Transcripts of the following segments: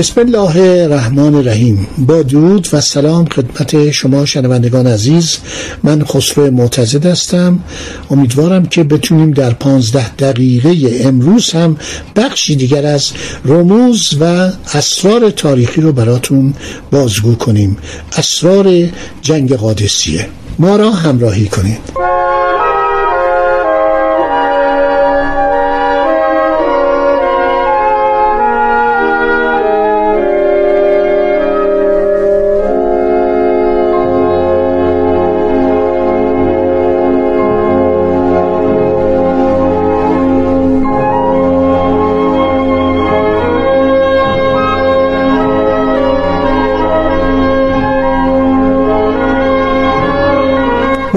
بسم الله الرحمن الرحیم. با درود و سلام خدمت شما شنوندگان عزیز. من خسرو معتزد هستم. امیدوارم که بتونیم در پانزده دقیقه امروز هم بخشی دیگر از رموز و اسرار تاریخی رو براتون بازگو کنیم. اسرار جنگ قادسیه. ما را همراهی کنید.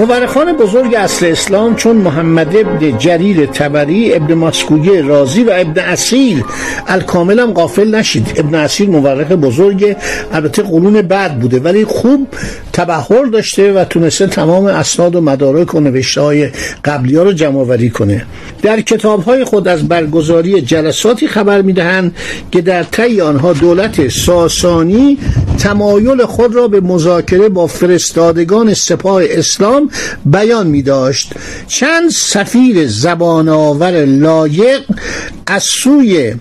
مورخان بزرگ اصل اسلام چون محمد ابن جریر تبری ابن مسکوی رازی و ابن اصیل الکامل هم غافل نشید. ابن اصیل مورخ بزرگ البته قرون بعد بوده ولی خوب تبهر داشته و تونسته تمام اسناد و مدارک و نوشته های قبلی ها رو جمع کنه. در کتاب های خود از برگزاری جلساتی خبر می‌دهند که در طی آنها دولت ساسانی تمایل خود را به مذاکره با فرستادگان سپاه اسلام بیان می داشت چند سفیر زبان آور لایق از سوی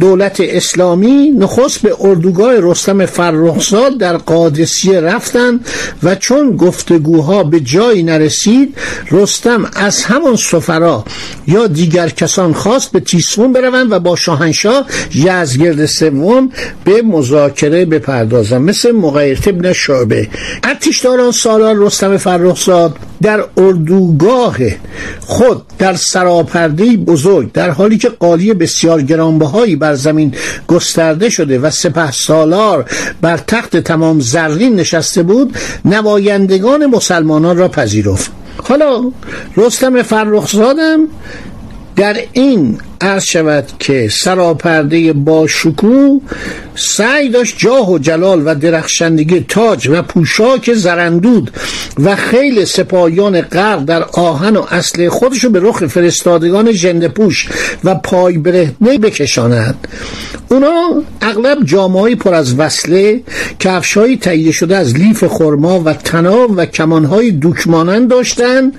دولت اسلامی نخست به اردوگاه رستم فرخزاد در قادسیه رفتند و چون گفتگوها به جایی نرسید رستم از همان سفرا یا دیگر کسان خواست به تیسفون بروند و با شاهنشاه یزگرد سوم به مذاکره بپردازند مثل مغیرت ابن شعبه. ارتشداران سالار رستم فرخزاد در اردوگاه خود در سراپرده بزرگ در حالی که قالی بسیار گرانبهایی بر زمین گسترده شده و سپه سالار بر تخت تمام زرین نشسته بود نمایندگان مسلمانان را پذیرفت. حالا رستم فرخزادم در این عرض شود که سراپرده با شکوه سعی داشت جاه و جلال و درخشندگی تاج و پوشاک زرندود و خیل سپاهیان غرب در آهن و اصل خودشو به رخ فرستادگان جنده پوش و پای برهنه بکشاند. اونا اغلب جامعه پر از وصله کفشهایی تهیه شده از لیف خرما و تناب و کمانهای دوکمانند داشتند.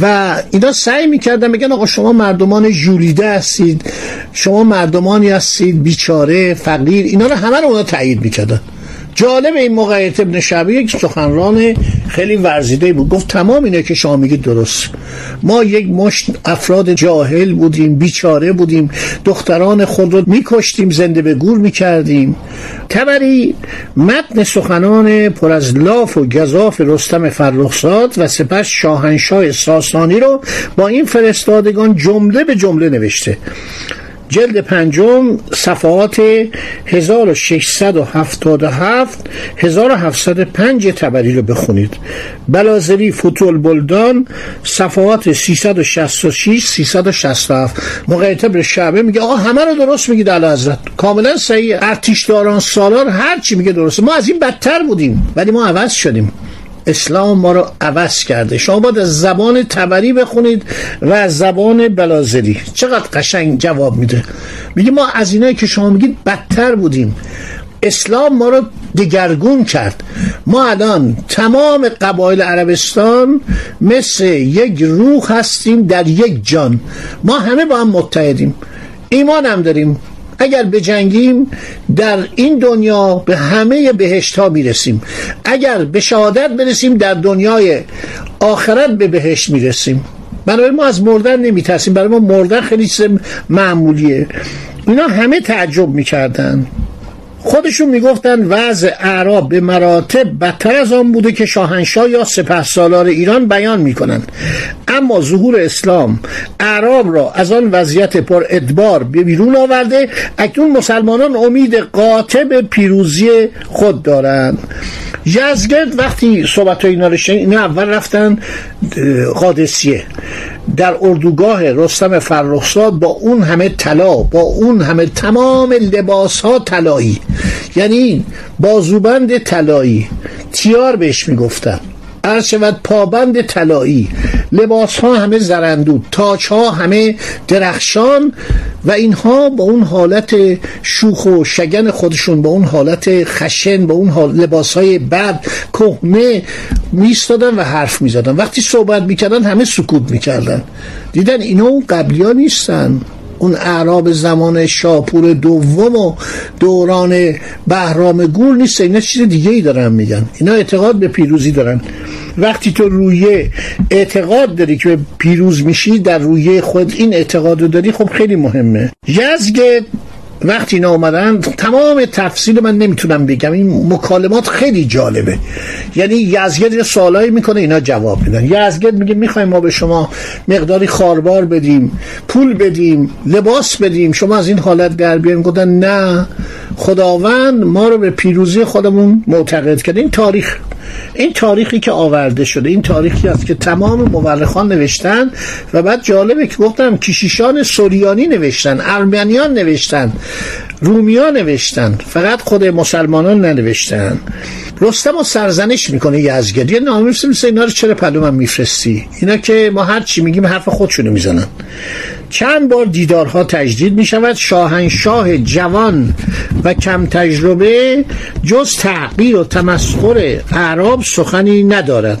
و اینا سعی می‌کردن بگن آقا شما مردمان جولیده هستید شما مردمانی هستید بیچاره فقیر اینا رو همه رو اونا تایید می‌کردن. جالب این موقعیت ابن شعبی یک سخنران خیلی ورزیده بود. گفت تمام اینه که شما میگید درست. ما یک مشت افراد جاهل بودیم بیچاره بودیم. دختران خود رو میکشتیم زنده به گور می‌کردیم. تبری متن سخنان پر از لاف و گذاف رستم فرخزاد و سپس شاهنشاه ساسانی رو با این فرستادگان جمله به جمله نوشته. جلد پنجم صفحات 1677 1705 تبری رو بخونید. بلازری فتول بلدان صفحات 366 367 مقایطه به شعبه میگه آقا همه رو درست میگید علی حضرت. کاملا صحیح. ارتشداران سالار هر چی میگه درسته. ما از این بدتر بودیم ولی ما عوض شدیم. اسلام ما رو عوض کرده. شما باید از زبان تبری بخونید و از زبان بلازری. چقدر قشنگ جواب میده. میگه ما از اینایی که شما میگید بدتر بودیم. اسلام ما رو دگرگون کرد. ما الان تمام قبایل عربستان مثل یک روح هستیم در یک جان. ما همه با هم متحدیم. ایمان هم داریم. اگر بجنگیم در این دنیا به همه بهشت ها می‌رسیم. اگر به شهادت برسیم در دنیای آخرت به بهشت می‌رسیم. برای ما از مردن نمیترسیم. برای ما مردن خیلی چیز معمولیه. اینا همه تعجب می‌کردن. خودشون می‌گفتن وضع اعراب به مراتب بدتر از آن بوده که شاهنشاه یا سپه سالار ایران بیان می‌کنند. اما ظهور اسلام اعراب را از آن وضعیت پر ادبار به بیرون آورده اکنون مسلمانان امید قاطع به پیروزی خود دارند. یزگرد وقتی صحبت اینا رو اول رفتن قادسیه. در اردوگاه رستم فرخزاد با اون همه طلا با اون همه تمام لباس ها طلایی. یعنی بازوبند طلایی. تیار بهش می‌گفتن. عرض پابند طلایی. لباس ها همه زرندود تاج ها همه درخشان و اینها با اون حالت شوخ و شگن خودشون با اون حالت خشن با اون حال لباس های بد کهنه میستادن و حرف می‌زدن. وقتی صحبت می‌کردن همه سکوت می‌کردن. دیدن اینا قبلی ها نیستن. اون اعراب زمان شاپور دوم و دوران بهرام گور نیست. اینا چیز دیگه ای دارن میگن. اینا اعتقاد به پیروزی دارن. وقتی تو روی اعتقاد داری که پیروز میشی در روی خود این اعتقاد رو داری خب خیلی مهمه. یزگ وقتی اینا اومدن تمام تفصیل من نمی‌تونم بگم. این مکالمات خیلی جالبه. یعنی یزگرد یه سوالایی می‌کنه اینا جواب میدن. یزگرد میگه می‌خوایم ما به شما مقداری خاربار بدیم پول بدیم لباس بدیم. شما از این حالت در بیاریم گفتن نه. خداوند ما رو به پیروزی خودمون معتقد کرد. این تاریخ. این تاریخی که آورده شده این تاریخی است که تمام مورخان نوشتن و بعد جالبه که گفتم کشیشان سوریانی نوشتن ارمنیان نوشتن رومیان نوشتن فقط خود مسلمانان ننوشتن. رستم و سرزنش می‌کنه یزگرد یه نامه مثل اینا رو چرا پلو من میفرستی؟ اینا که ما هر چی میگیم حرف خودشونو می‌زنن. چند بار دیدارها تجدید می شود شاهنشاه جوان و کم تجربه جز تحقیر و تمسخر اعراب سخنی ندارد.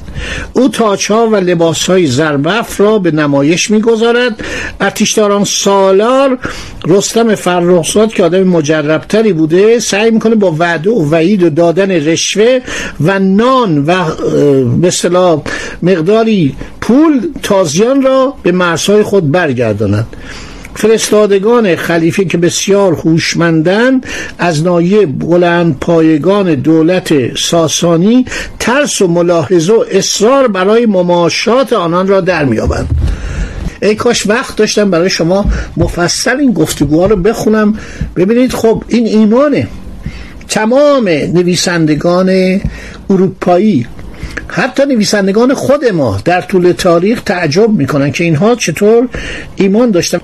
او تاچها و لباس های زربف را به نمایش می‌گذارد. ارتشداران سالار رستم فرخزاد که آدم مجربتری بوده سعی می‌کنه با وعده و وعید و دادن رشوه و نان و مثلا مقداری پول تازیان را به مرزهای خود برگرداند. فرستادگان خلیفه که بسیار هوشمندند از نایه بلند پایگان دولت ساسانی ترس و ملاحظه و اصرار برای مماشات آنان را در میابند ای کاش وقت داشتم برای شما مفصل این گفتگوها رو بخونم. ببینید خب این ایمانه. تمام نویسندگان اروپایی حتی نویسندگان خود ما در طول تاریخ تعجب می‌کنن که اینها چطور ایمان داشتن.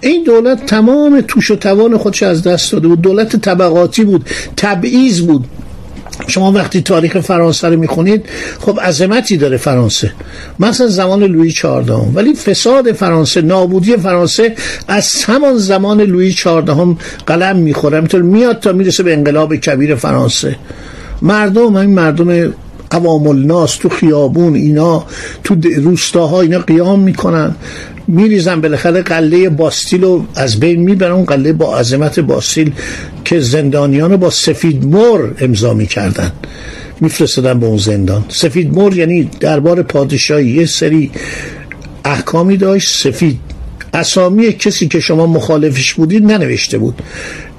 این دولت تمام توش و توان خودش از دست داده بود. دولت طبقاتی بود تبعیض بود. شما وقتی تاریخ فرانسه رو می‌خونید خب عظمتی داره فرانسه. مثلا زمان لویی چهاردهم. ولی فساد فرانسه نابودی فرانسه از همان زمان لویی چهاردهم قلم می‌خوره. همینطور میاد تا می‌رسه به انقلاب کبیر فرانسه. مردم همین مردم عوام الناس تو خیابون اینا تو روستاها اینا قیام می‌کنن. میریزن بالاخره قله باستیل رو از بین می‌برن اون قله با عظمت باستیل که زندانیان با سفید مر امضا می‌کردن. میفرستادن به اون زندان. سفید مر یعنی دربار پادشاهی یه سری احکامی داشت. سفید اسامی کسی که شما مخالفش بودید ننوشته بود.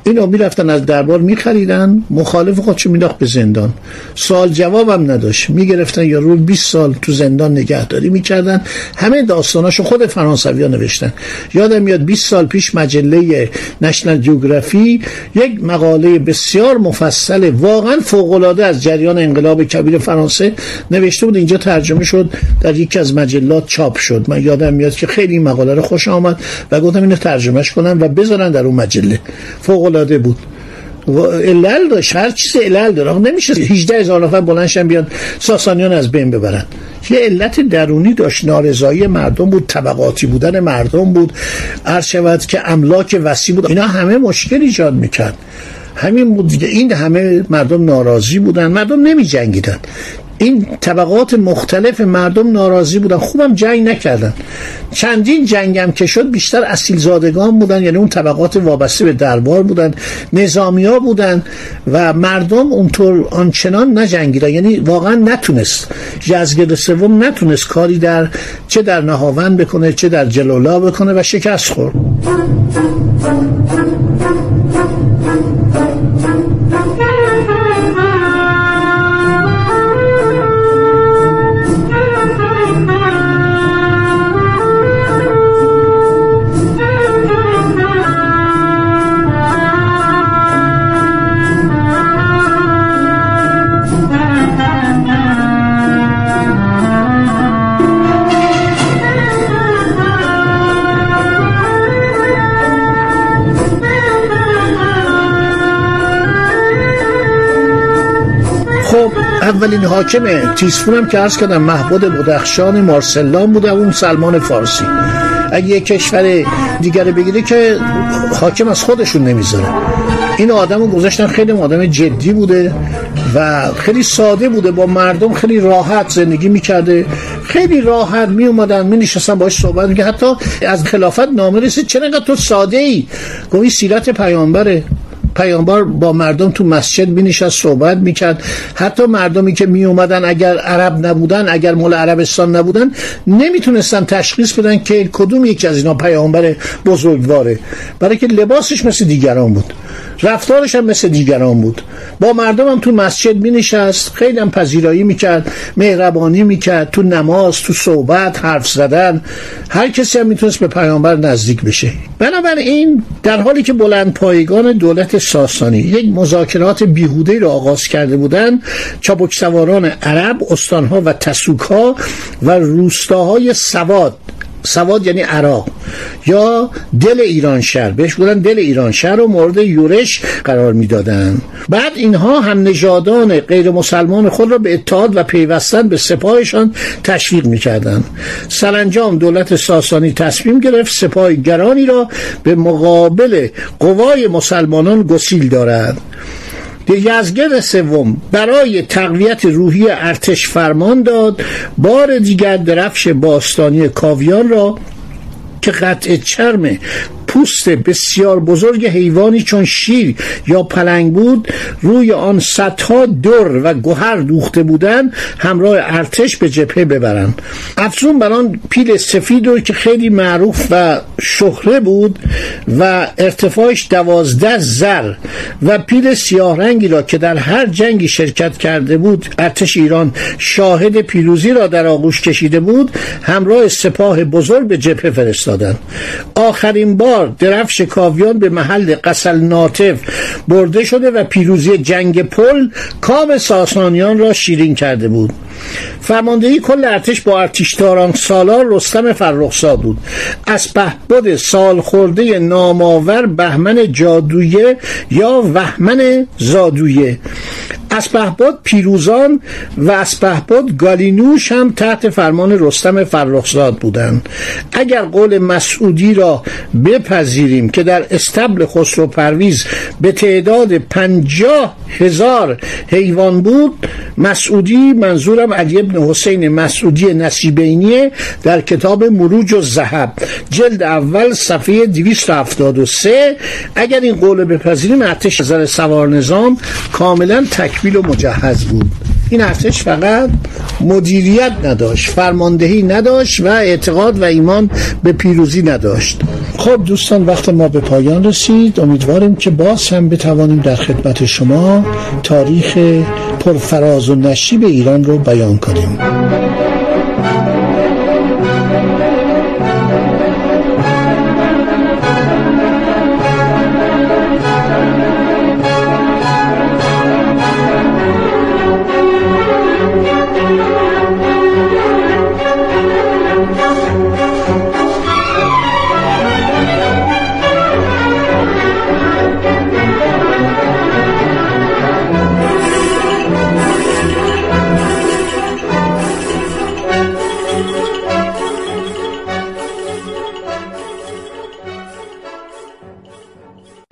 اینا می‌رفتن از دربار میخریدن مخالف خودشو میداخت به زندان. سوال جوابم نداشت. می‌گرفتن یا رو 20 سال تو زندان نگهداری می‌کردن. همه داستاناشو خود فرانسوی ها نوشتن. یادم میاد 20 سال پیش مجله نشنل جوگرافی یک مقاله بسیار مفصل واقعا فوق از جریان انقلاب کبیر فرانسه نوشته بود. اینجا ترجمه شد در یکی از مجلات چاپ شد. من یادم میاد که خیلی مقاله رو خوش آمد و گفتم اینو ترجمهش کنم و بذارن در اون مجله. فوق العاده بود. و علل داشت هر چیز علل داره. نمیشه 18 هزار نفر بلنشن بیان ساسانیان از بین ببرن. یه علت درونی داشت. نارضایی مردم بود طبقاتی بودن مردم بود. عرض شود که املاک وسیع بود. اینا همه مشکل ایجاد می‌کرد. همین بود این همه مردم ناراضی بودن. مردم نمی جنگیدن این طبقات مختلف مردم ناراضی بودن. خوبم جنگ نکردن. چندین جنگم که شد بیشتر اصیل زادگان بودن یعنی اون طبقات وابسته به دربار بودن نظامی ها بودن و مردم اونطور آنچنان نجنگیدن. یعنی واقعا نتونست. یزگرد سوم نتونست کاری در چه در نهاوند بکنه چه در جلولا بکنه و شکست خورد. اولین حاکم تیسفون که عرض کردم محبود بدخشان مارسلان بوده اون سلمان فارسی. اگه یک کشور دیگر بگیره که حاکم از خودشون نمی‌ذاره. این آدم رو گذاشتن خیلی آدم جدی بوده و خیلی ساده بوده. با مردم خیلی راحت زندگی می‌کرده. خیلی راحت می اومدن می نشستن باش صحبت می‌کرد حتی از خلافت نامه رسید. چرا تو ساده ای گویی سیرت پیامبره. پیامبر با مردم تو مسجد می صحبت می‌کرد. حتی مردمی که می اومدن اگر عرب نبودن اگر مال عربستان نبودن نمی‌تونستن تشخیص بدن که کدوم یکی از اینا پیامبر بزرگواره. برای که لباسش مثل دیگران بود. رفتارش هم مثل دیگران بود. با مردم هم تو مسجد می نشست خیلی هم پذیرایی می‌کرد. مهربانی می‌کرد. تو نماز تو صحبت حرف زدن. هر کسی هم می‌تونست به پیامبر نزدیک بشه. بنابراین در حالی که بلند پایگان دولت ساسانی. یک مذاکرات بیهوده را آغاز کرده بودند چابک سواران عرب استانها و تسوکها و روستاهای سواد سواد یعنی عراق. یا دل ایران شهر. بهش بودن دل ایران شهر رو مورد یورش قرار می‌دادن. بعد اینها هم نژادان غیر مسلمان خود را به اتحاد و پیوستن به سپاهشان تشویق می‌کردند. سرانجام دولت ساسانی تصمیم گرفت سپاه گرانی را به مقابل قوای مسلمانان گسیل دارد. یزگرد سوم برای تقویت روحی ارتش فرمان داد. بار دیگر درفش باستانی کاویان را که قطع چرم پوست بسیار بزرگ حیوانی چون شیر یا پلنگ بود روی آن صدها در و گوهر دوخته بودند همراه ارتش به جبهه ببرند. افزون بر پیل سفید رو که خیلی معروف و شهره بود و ارتفاعش دوازده زر و پیل سیاه رنگی را که در هر جنگی شرکت کرده بود ارتش ایران شاهد پیروزی را در آغوش کشیده بود همراه سپاه بزرگ به جبهه فرستادند. آخرین بار درفش کاویان به محل قسل ناطف برده شده و پیروزی جنگ پل کام ساسانیان را شیرین کرده بود. فرماندهی کل ارتش با ارتشداران سالار رستم فرخزاد بود. از پهبد سال خورده نامآور بهمن جادویه یا وهمن زادویه. اسپهباد پیروزان و اسپهباد گالینوش هم تحت فرمان رستم فرخزاد بودند. اگر قول مسعودی را بپذیریم که در استبل خسرو پرویز به تعداد پنجاه هزار حیوان بود مسعودی منظورم علی ابن حسین مسعودی نصیبینیه در کتاب مروج و زهب جلد اول صفحه 273 اگر این قول بپذیریم ارتش نظر سوار نظام کاملا تکمیل و مجهز بود. این ارتش فقط مدیریت نداشت فرماندهی نداشت و اعتقاد و ایمان به پیروزی نداشت. خب دوستان وقت ما به پایان رسید. امیدواریم که باز هم بتوانیم در خدمت شما تاریخ پرفراز و نشیب ایران رو بیان کنیم.